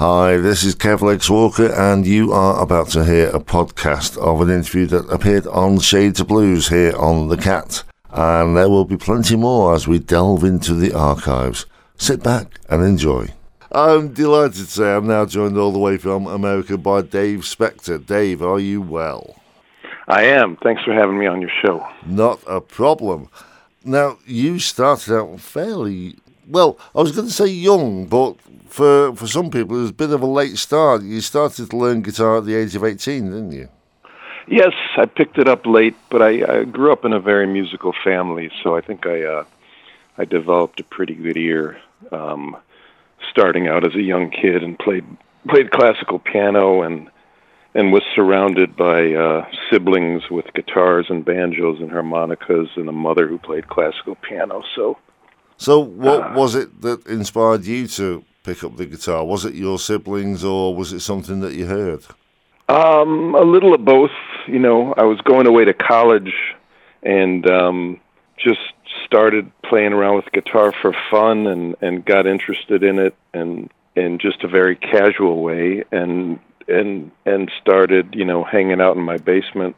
Hi, this is Kev Lex Walker, and you are about to hear a podcast of an interview that appeared on Shades of Blues here on The Cat. And there will be plenty more as we delve into the archives. Sit back and enjoy. I'm delighted to say I'm now joined all the way from America by Dave Specter. Dave, are you well? I am. Thanks for having me on your show. Not a problem. Now, you started out fairly well, I was going to say young, but for for some people it was a bit of a late start. You started to learn guitar at the age of 18, didn't you? Yes, I picked it up late, but I, I grew up in a very musical family, so I think I uh, I developed a pretty good ear um, starting out as a young kid and played played classical piano and and was surrounded by uh, siblings with guitars and banjos and harmonicas and a mother who played classical piano. So, so what uh, was it that inspired you to pick up the guitar? Was it your siblings or was it something that you heard? Um, a little of both. You know, I was going away to college and um, just started playing around with guitar for fun and and got interested in it and in just a very casual way and and and started you know hanging out in my basement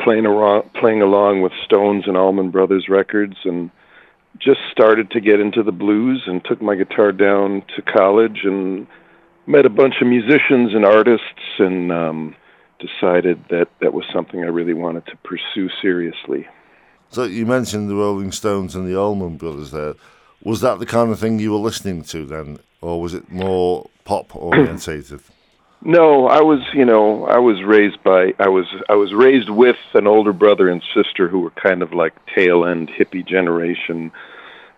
playing around playing along with Stones and Allman Brothers records and just started to get into the blues and took my guitar down to college and met a bunch of musicians and artists and um decided that that was something I really wanted to pursue seriously. So you mentioned the Rolling Stones and the Allman Brothers there. Was that the kind of thing you were listening to then or was it more pop orientated? No, I was, you know, I was raised by I was I was raised with an older brother and sister who were kind of like tail end hippie generation,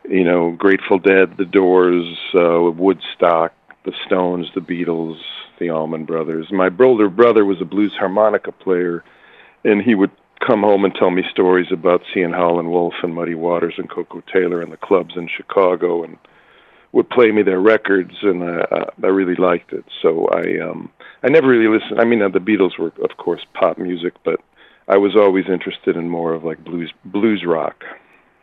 you know, Grateful Dead, The Doors, uh Woodstock, The Stones, The Beatles, the Allman Brothers. My older brother was a blues harmonica player and he would come home and tell me stories about seeing Howlin' Wolf and Muddy Waters and Koko Taylor in the clubs in Chicago and would play me their records and uh, I really liked it. So I um I never really listened. I mean, the Beatles were, of course, pop music, but I was always interested in more of like blues blues rock.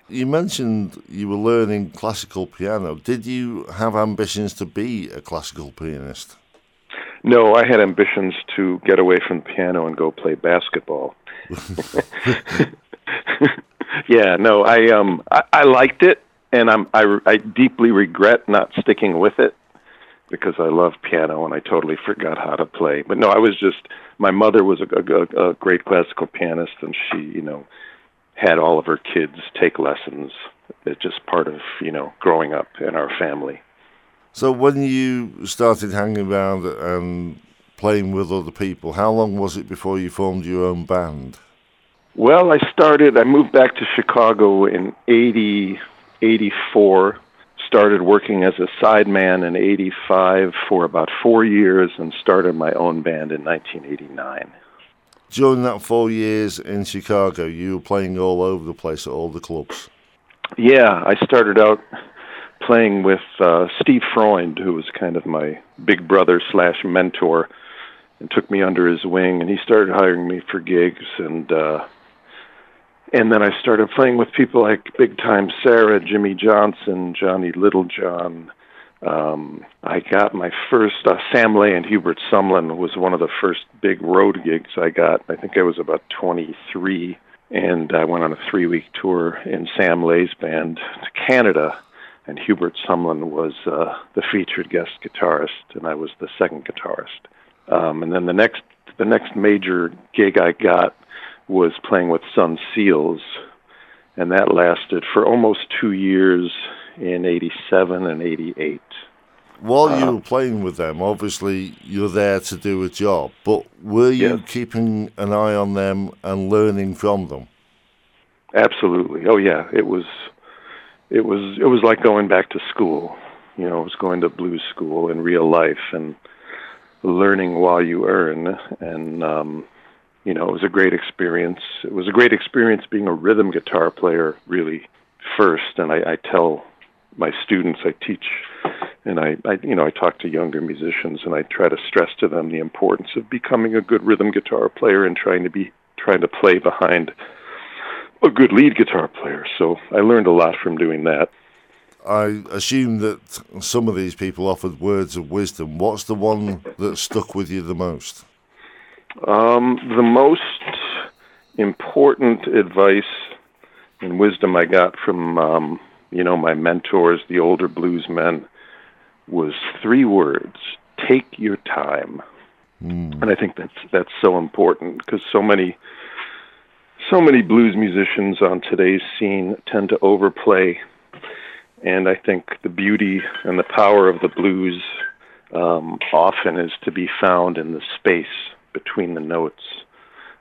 You mentioned you were learning classical piano. Did you have ambitions to be a classical pianist? No, I had ambitions to get away from the piano and go play basketball. yeah, no, I um I, I liked it and I'm I I deeply regret not sticking with it because I love piano and I totally forgot how to play. But no, I was just my mother was a, a, a great classical pianist, and she, you know, had all of her kids take lessons. It's just part of you know growing up in our family. So when you started hanging around and playing with other people, how long was it before you formed your own band? Well, I started. I moved back to Chicago in eighty eighty four started working as a sideman in 85 for about four years and started my own band in 1989. During that four years in Chicago, you were playing all over the place at all the clubs. Yeah, I started out playing with uh, Steve Freund, who was kind of my big brother slash mentor, and took me under his wing. And he started hiring me for gigs, and uh, and then I started playing with people like Big Time Sarah, Jimmy Johnson, Johnny Littlejohn. Um, I got my first uh, Sam Lay and Hubert Sumlin was one of the first big road gigs I got. I think I was about 23, and I went on a three-week tour in Sam Lay's band to Canada, and Hubert Sumlin was uh, the featured guest guitarist, and I was the second guitarist. Um, and then the next the next major gig I got was playing with Son Seals, and that lasted for almost two years in 87 and 88. While you uh, were playing with them, obviously you're there to do a job, but were you yes. keeping an eye on them and learning from them? Absolutely. Oh yeah, it was it was it was like going back to school. You know, it was going to blues school in real life and learning while you earn and um you know, it was a great experience. It was a great experience being a rhythm guitar player, really, first. And I, I tell my students, I teach, and I, I, you know, I talk to younger musicians, and I try to stress to them the importance of becoming a good rhythm guitar player and trying to be trying to play behind a good lead guitar player. So I learned a lot from doing that. I assume that some of these people offered words of wisdom. What's the one that stuck with you the most? Um, the most important advice and wisdom I got from um, you know my mentors, the older blues men, was three words: take your time. Mm. And I think that's that's so important because so many so many blues musicians on today's scene tend to overplay and I think the beauty and the power of the blues um, often is to be found in the space between the notes.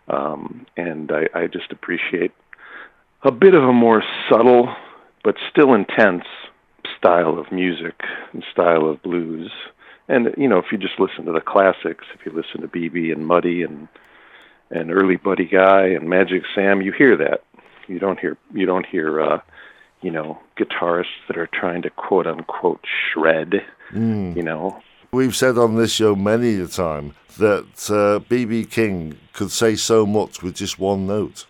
Um, and I, I just appreciate a bit of a more subtle but still intense style of music and style of blues. And you know, if you just listen to the classics, if you listen to BB and Muddy and and early Buddy Guy and Magic Sam, you hear that. You don't hear you don't hear uh, you know, guitarists that are trying to quote unquote shred, mm. you know. We've said on this show many a time that B.B. Uh, King could say so much with just one note.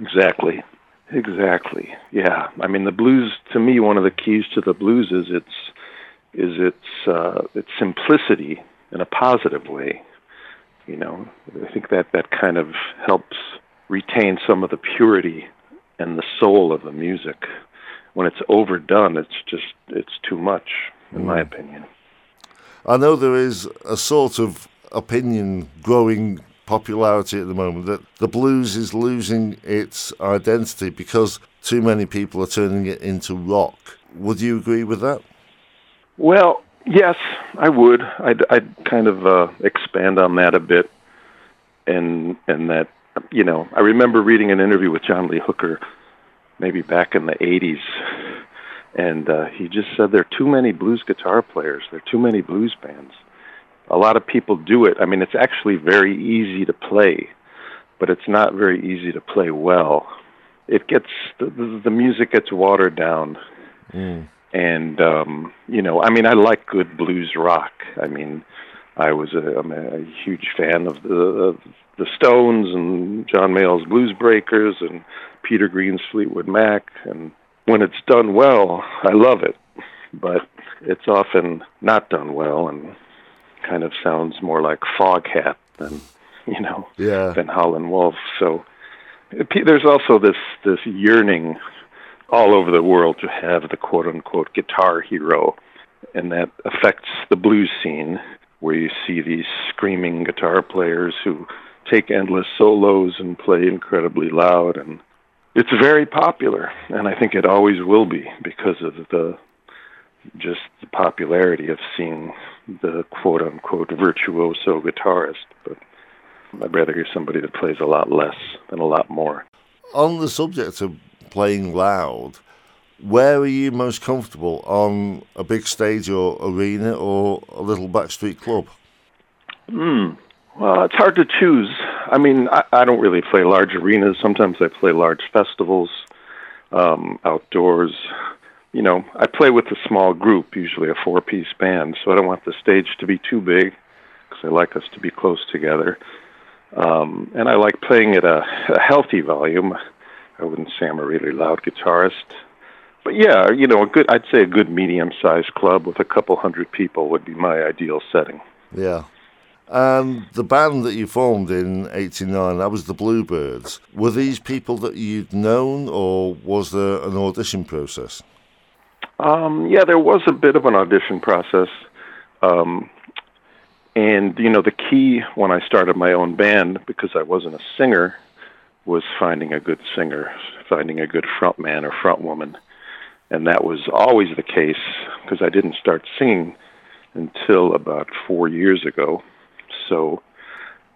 Exactly. Exactly. Yeah. I mean, the blues, to me, one of the keys to the blues is its is its uh, its simplicity in a positive way. You know, I think that that kind of helps retain some of the purity and the soul of the music when it's overdone, it's just it's too much, in mm. my opinion. I know there is a sort of opinion growing popularity at the moment that the blues is losing its identity because too many people are turning it into rock. Would you agree with that? Well, yes, I would. I'd, I'd kind of uh, expand on that a bit, and and that you know I remember reading an interview with John Lee Hooker maybe back in the 80s. And uh, he just said there are too many blues guitar players. There are too many blues bands. A lot of people do it. I mean, it's actually very easy to play, but it's not very easy to play well. It gets the, the, music gets watered down. Mm. And um, you know, I mean, I like good blues rock. I mean, I was a, I'm a huge fan of the of the Stones and John Mayall's Blues Breakers and Peter Green's Fleetwood Mac. And when it's done well, I love it. But it's often not done well and kind of sounds more like Foghat than, you know, yeah. than Howlin' Wolf. So there's also this this yearning all over the world to have the quote unquote guitar hero, and that affects the blues scene where you see these screaming guitar players who take endless solos and play incredibly loud and it's very popular and I think it always will be because of the just the popularity of seeing the quote unquote virtuoso guitarist but I'd rather hear somebody that plays a lot less than a lot more. On the subject of playing loud, where are you most comfortable on a big stage or arena or a little backstreet club? Hmm. Well, it's hard to choose. I mean, I, I don't really play large arenas. Sometimes I play large festivals, um, outdoors. You know, I play with a small group, usually a four-piece band, so I don't want the stage to be too big because I like us to be close together. Um, and I like playing at a, a healthy volume. I wouldn't say I'm a really loud guitarist, but yeah, you know, a good I'd say a good medium-sized club with a couple hundred people would be my ideal setting. Yeah. And the band that you formed in '89, that was the Bluebirds. Were these people that you'd known, or was there an audition process? Um, yeah, there was a bit of an audition process. Um, and, you know, the key when I started my own band, because I wasn't a singer, was finding a good singer, finding a good front man or front woman. And that was always the case because I didn't start singing until about four years ago. So,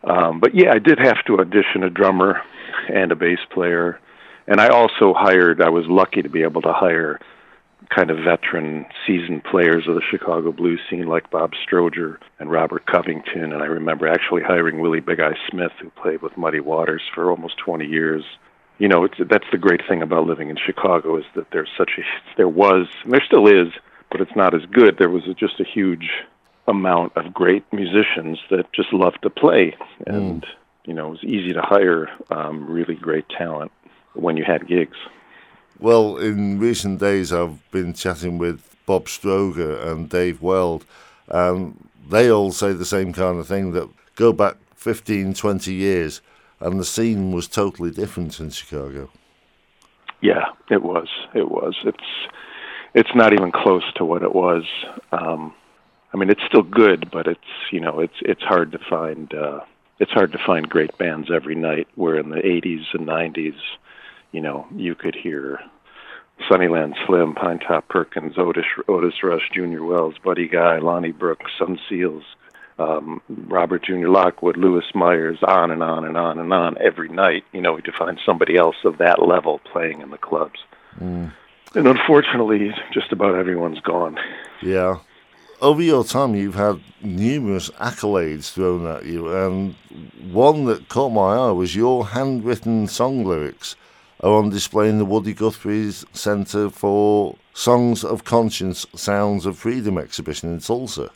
um, but yeah, I did have to audition a drummer and a bass player, and I also hired. I was lucky to be able to hire kind of veteran, seasoned players of the Chicago blues scene like Bob Stroger and Robert Covington. And I remember actually hiring Willie Big Eye Smith, who played with Muddy Waters for almost 20 years. You know, it's, that's the great thing about living in Chicago is that there's such a there was there still is, but it's not as good. There was just a huge amount of great musicians that just love to play, and mm. you know it was easy to hire um, really great talent when you had gigs. Well, in recent days, I've been chatting with Bob Stroger and Dave Weld, and they all say the same kind of thing that go back 15, 20 years, and the scene was totally different in Chicago. Yeah, it was. It was. It's it's not even close to what it was. Um, I mean, it's still good, but it's you know, it's it's hard to find. Uh, it's hard to find great bands every night. Where in the '80s and '90s, you know, you could hear Sunnyland Slim, Pinetop Perkins, Otis Otis Rush, Junior Wells, Buddy Guy, Lonnie Brooks, Son Seals, um, Robert Junior Lockwood, Louis Myers, on and on and on and on every night. You know, to find somebody else of that level playing in the clubs. Mm. And unfortunately, just about everyone's gone. Yeah. Over your time, you've had numerous accolades thrown at you, and one that caught my eye was your handwritten song lyrics are on display in the Woody Guthrie's Centre for Songs of Conscience, Sounds of Freedom exhibition in Tulsa.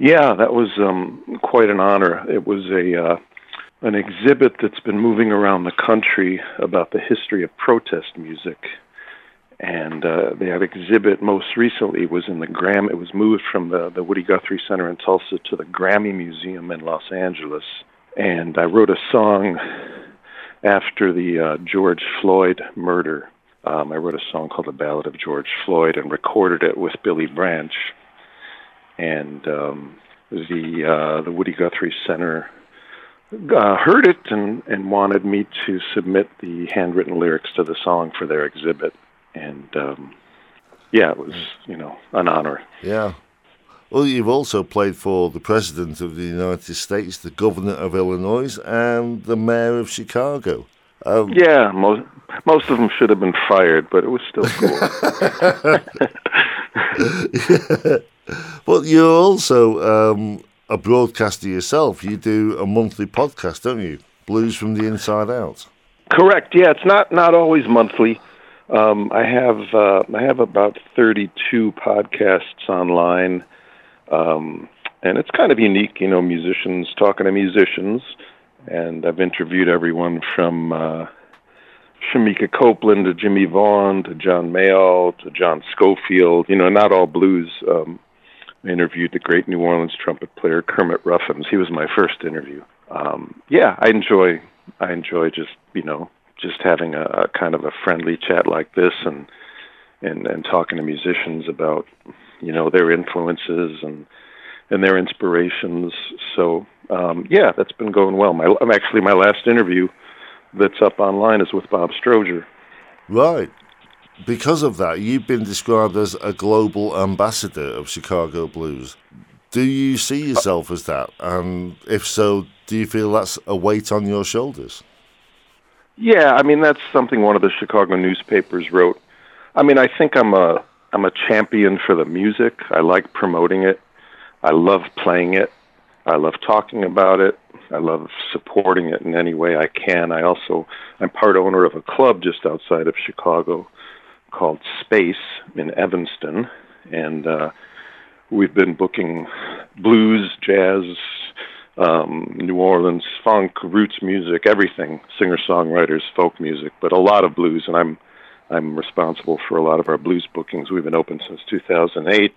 Yeah, that was um, quite an honor. It was a uh, an exhibit that's been moving around the country about the history of protest music and uh, that exhibit most recently was in the Gram. It was moved from the the Woody Guthrie Center in Tulsa to the Grammy Museum in Los Angeles, and I wrote a song after the uh, George Floyd murder. Um, I wrote a song called "The Ballad of George Floyd" and recorded it with Billy Branch, and um, the uh, the Woody Guthrie Center uh, heard it and, and wanted me to submit the handwritten lyrics to the song for their exhibit and um, yeah, it was you know an honor. Yeah. Well, you've also played for the President of the United States, the Governor of Illinois, and the Mayor of Chicago. Um, yeah, most most of them should have been fired, but it was still cool. Well, you're also um, a broadcaster yourself. You do a monthly podcast, don't you? Blues from the Inside Out. Correct. Yeah, it's not not always monthly. Um, I have uh, I have about 32 podcasts online, um, and it's kind of unique, you know, musicians talking to musicians, and I've interviewed everyone from uh, Shemekia Copeland to Jimmy Vaughan to John Mayall to John Scofield. You know, not all blues. Um, I interviewed the great New Orleans trumpet player Kermit Ruffins. He was my first interview. Um, yeah, I enjoy I enjoy just you know just having a, a kind of a friendly chat like this and and and talking to musicians about you know their influences and and their inspirations. So um, yeah, that's been going well. My actually my last interview that's up online is with Bob Stroger. Right. Because of that, you've been described as a global ambassador of Chicago blues. Do you see yourself as that? And if so, do you feel that's a weight on your shoulders? Yeah, I mean that's something one of the Chicago newspapers wrote. I mean, I think I'm a I'm a champion for the music. I like promoting it. I love playing it. I love talking about it. I love supporting it in any way I can. I also I'm part owner of a club just outside of Chicago called Space in Evanston, and uh, we've been booking blues, jazz, um, New Orleans funk, roots music, everything, singer songwriters, folk music, but a lot of blues. And I'm I'm responsible for a lot of our blues bookings. We've been open since 2008.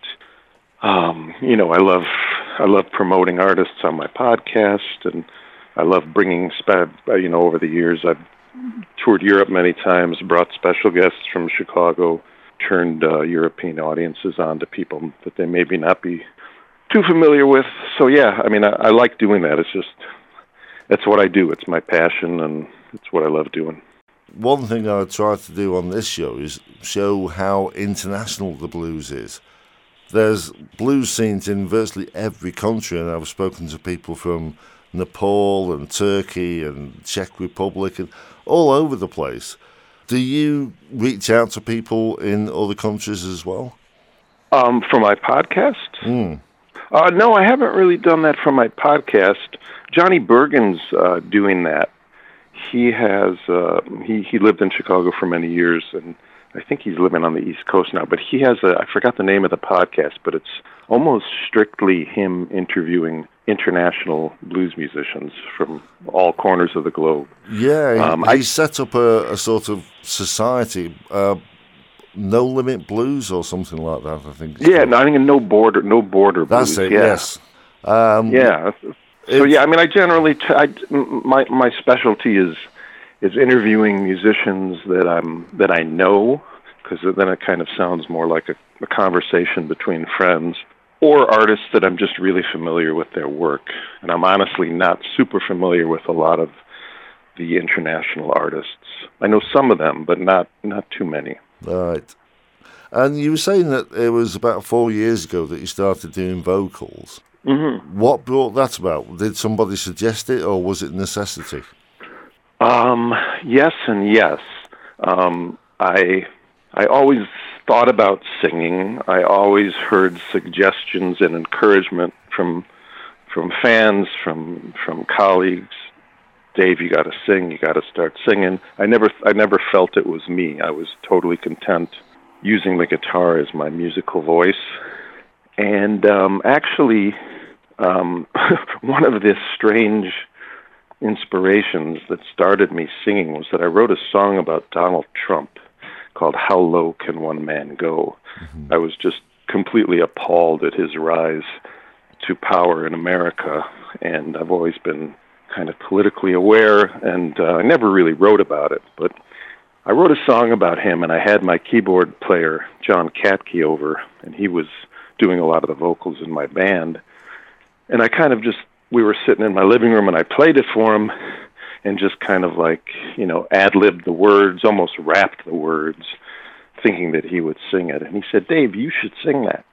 Um, you know, I love I love promoting artists on my podcast, and I love bringing you know over the years I've toured Europe many times, brought special guests from Chicago, turned uh, European audiences on to people that they maybe not be too familiar with. So yeah, I mean, I, I like doing that. It's just that's what I do. It's my passion, and it's what I love doing. One thing I try to do on this show is show how international the blues is. There's blues scenes in virtually every country, and I've spoken to people from Nepal and Turkey and Czech Republic and all over the place. Do you reach out to people in other countries as well? Um, for my podcast? Mm. Uh, no, I haven't really done that for my podcast. Johnny Burgin's uh, doing that. He has uh, he he lived in Chicago for many years, and I think he's living on the East Coast now. But he has a I forgot the name of the podcast, but it's almost strictly him interviewing international blues musicians from all corners of the globe. Yeah, um, I set up a, a, sort of society, uh, No Limit Blues or something like that. I think. Yeah, no, I think no border, no border. That's blues. it. Yeah. Yes. Um, yeah. So yeah, I mean, I generally t- I, my my specialty is is interviewing musicians that I'm that I know because then it kind of sounds more like a, a conversation between friends or artists that I'm just really familiar with their work. And I'm honestly not super familiar with a lot of the international artists. I know some of them, but not not too many. Right. And you were saying that it was about four years ago that you started doing vocals. Mm-hmm. What brought that about? Did somebody suggest it, or was it necessity? Um, yes and yes. Um, I I always thought about singing. I always heard suggestions and encouragement from from fans, from from colleagues. Dave, you got to sing. You got to start singing. I never I never felt it was me. I was totally content using the guitar as my musical voice. And um, actually, um, one of the strange inspirations that started me singing was that I wrote a song about Donald Trump called How Low Can One Man Go? Mm-hmm. I was just completely appalled at his rise to power in America, and I've always been kind of politically aware, and uh, I never really wrote about it, but I wrote a song about him, and I had my keyboard player, John Kattke, over, and he was doing a lot of the vocals in my band. And I kind of just, we were sitting in my living room, and I played it for him, and just kind of like you know ad libbed the words, almost rapped the words, thinking that he would sing it. And he said, "Dave, you should sing that."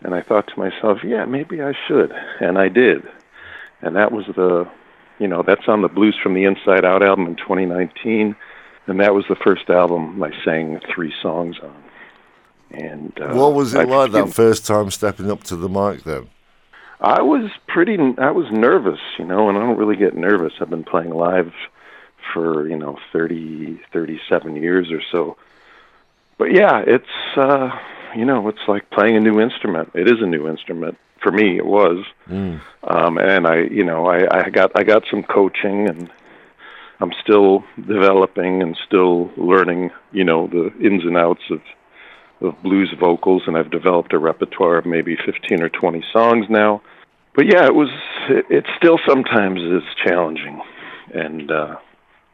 And I thought to myself, "Yeah, maybe I should," and I did. And that was the, you know, that's on the Blues from the Inside Out album in 2019, and that was the first album I sang three songs on. And uh, what was it I, like that first time stepping up to the mic then? I was pretty. I was nervous, you know, and I don't really get nervous. I've been playing live for you know 30, 37 years or so. But yeah, it's uh, you know, it's like playing a new instrument. It is a new instrument for me. It was, mm. um, and I, you know, I, I got I got some coaching, and I'm still developing and still learning, you know, the ins and outs of of blues vocals, and I've developed a repertoire of maybe 15 or 20 songs now. But yeah, it was. It, it still sometimes is challenging, and uh,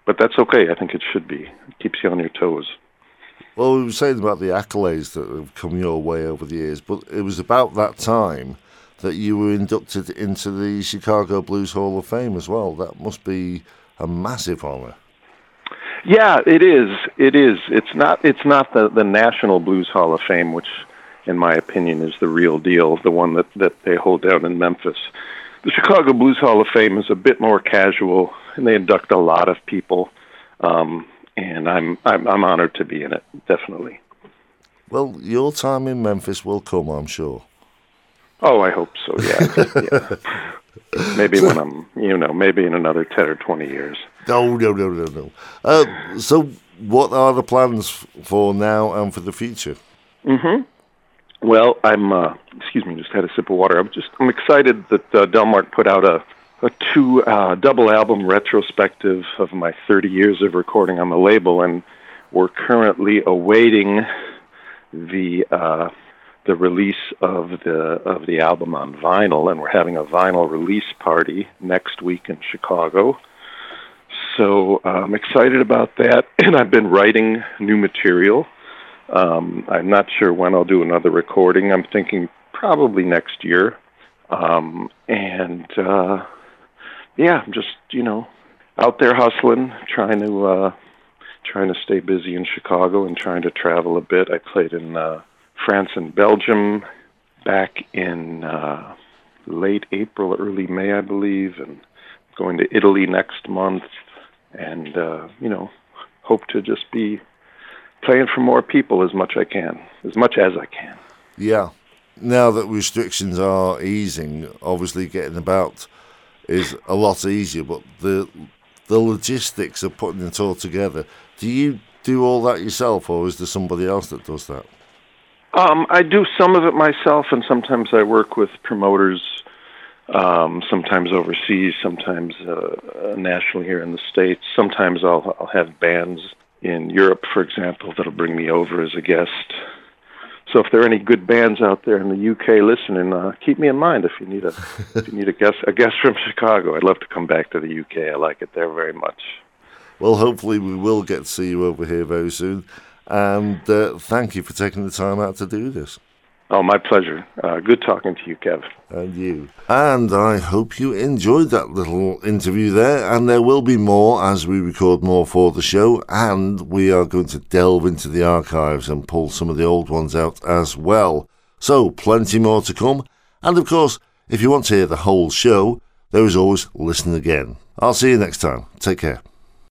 but that's okay. I think it should be. It keeps you on your toes. Well, we were saying about the accolades that have come your way over the years, but it was about that time that you were inducted into the Chicago Blues Hall of Fame as well. That must be a massive honor. Yeah, it is. It is. It's not. It's not the the National Blues Hall of Fame, which, in my opinion, is the real deal. The one that that they hold down in Memphis. The Chicago Blues Hall of Fame is a bit more casual, and they induct a lot of people. Um, and I'm, I'm I'm honored to be in it. Definitely. Well, your time in Memphis will come, I'm sure. Oh, I hope so. Yeah. yeah. maybe when I'm, you know, maybe in another ten or twenty years. No, no, no, no, no. Uh, so, what are the plans for now and for the future? hmm Well, I'm. Uh, excuse me, just had a sip of water. I'm just. I'm excited that uh, Delmark put out a a two uh, double album retrospective of my 30 years of recording on the label, and we're currently awaiting the uh, the release of the of the album on vinyl, and we're having a vinyl release party next week in Chicago. So I'm excited about that, and I've been writing new material. Um, I'm not sure when I'll do another recording. I'm thinking probably next year. Um, and uh, yeah, I'm just you know out there hustling, trying to uh, trying to stay busy in Chicago and trying to travel a bit. I played in uh, France and Belgium back in uh, late April, early May, I believe, and going to Italy next month, and uh, you know, hope to just be playing for more people as much I can, as much as I can. Yeah. Now that restrictions are easing, obviously getting about is a lot easier, but the the logistics of putting it all together. Do you do all that yourself, or is there somebody else that does that? Um, I do some of it myself, and sometimes I work with promoters um, sometimes overseas, sometimes uh, nationally here in the states. Sometimes I'll I'll have bands in Europe, for example, that'll bring me over as a guest. So if there are any good bands out there in the UK listening, uh, keep me in mind if you need a if you need a guest a guest from Chicago. I'd love to come back to the UK. I like it there very much. Well, hopefully we will get to see you over here very soon. And uh, thank you for taking the time out to do this. Oh, my pleasure. Uh, good talking to you, Kev. And you. And I hope you enjoyed that little interview there. And there will be more as we record more for the show. And we are going to delve into the archives and pull some of the old ones out as well. So, plenty more to come. And of course, if you want to hear the whole show, there is always listen again. I'll see you next time. Take care.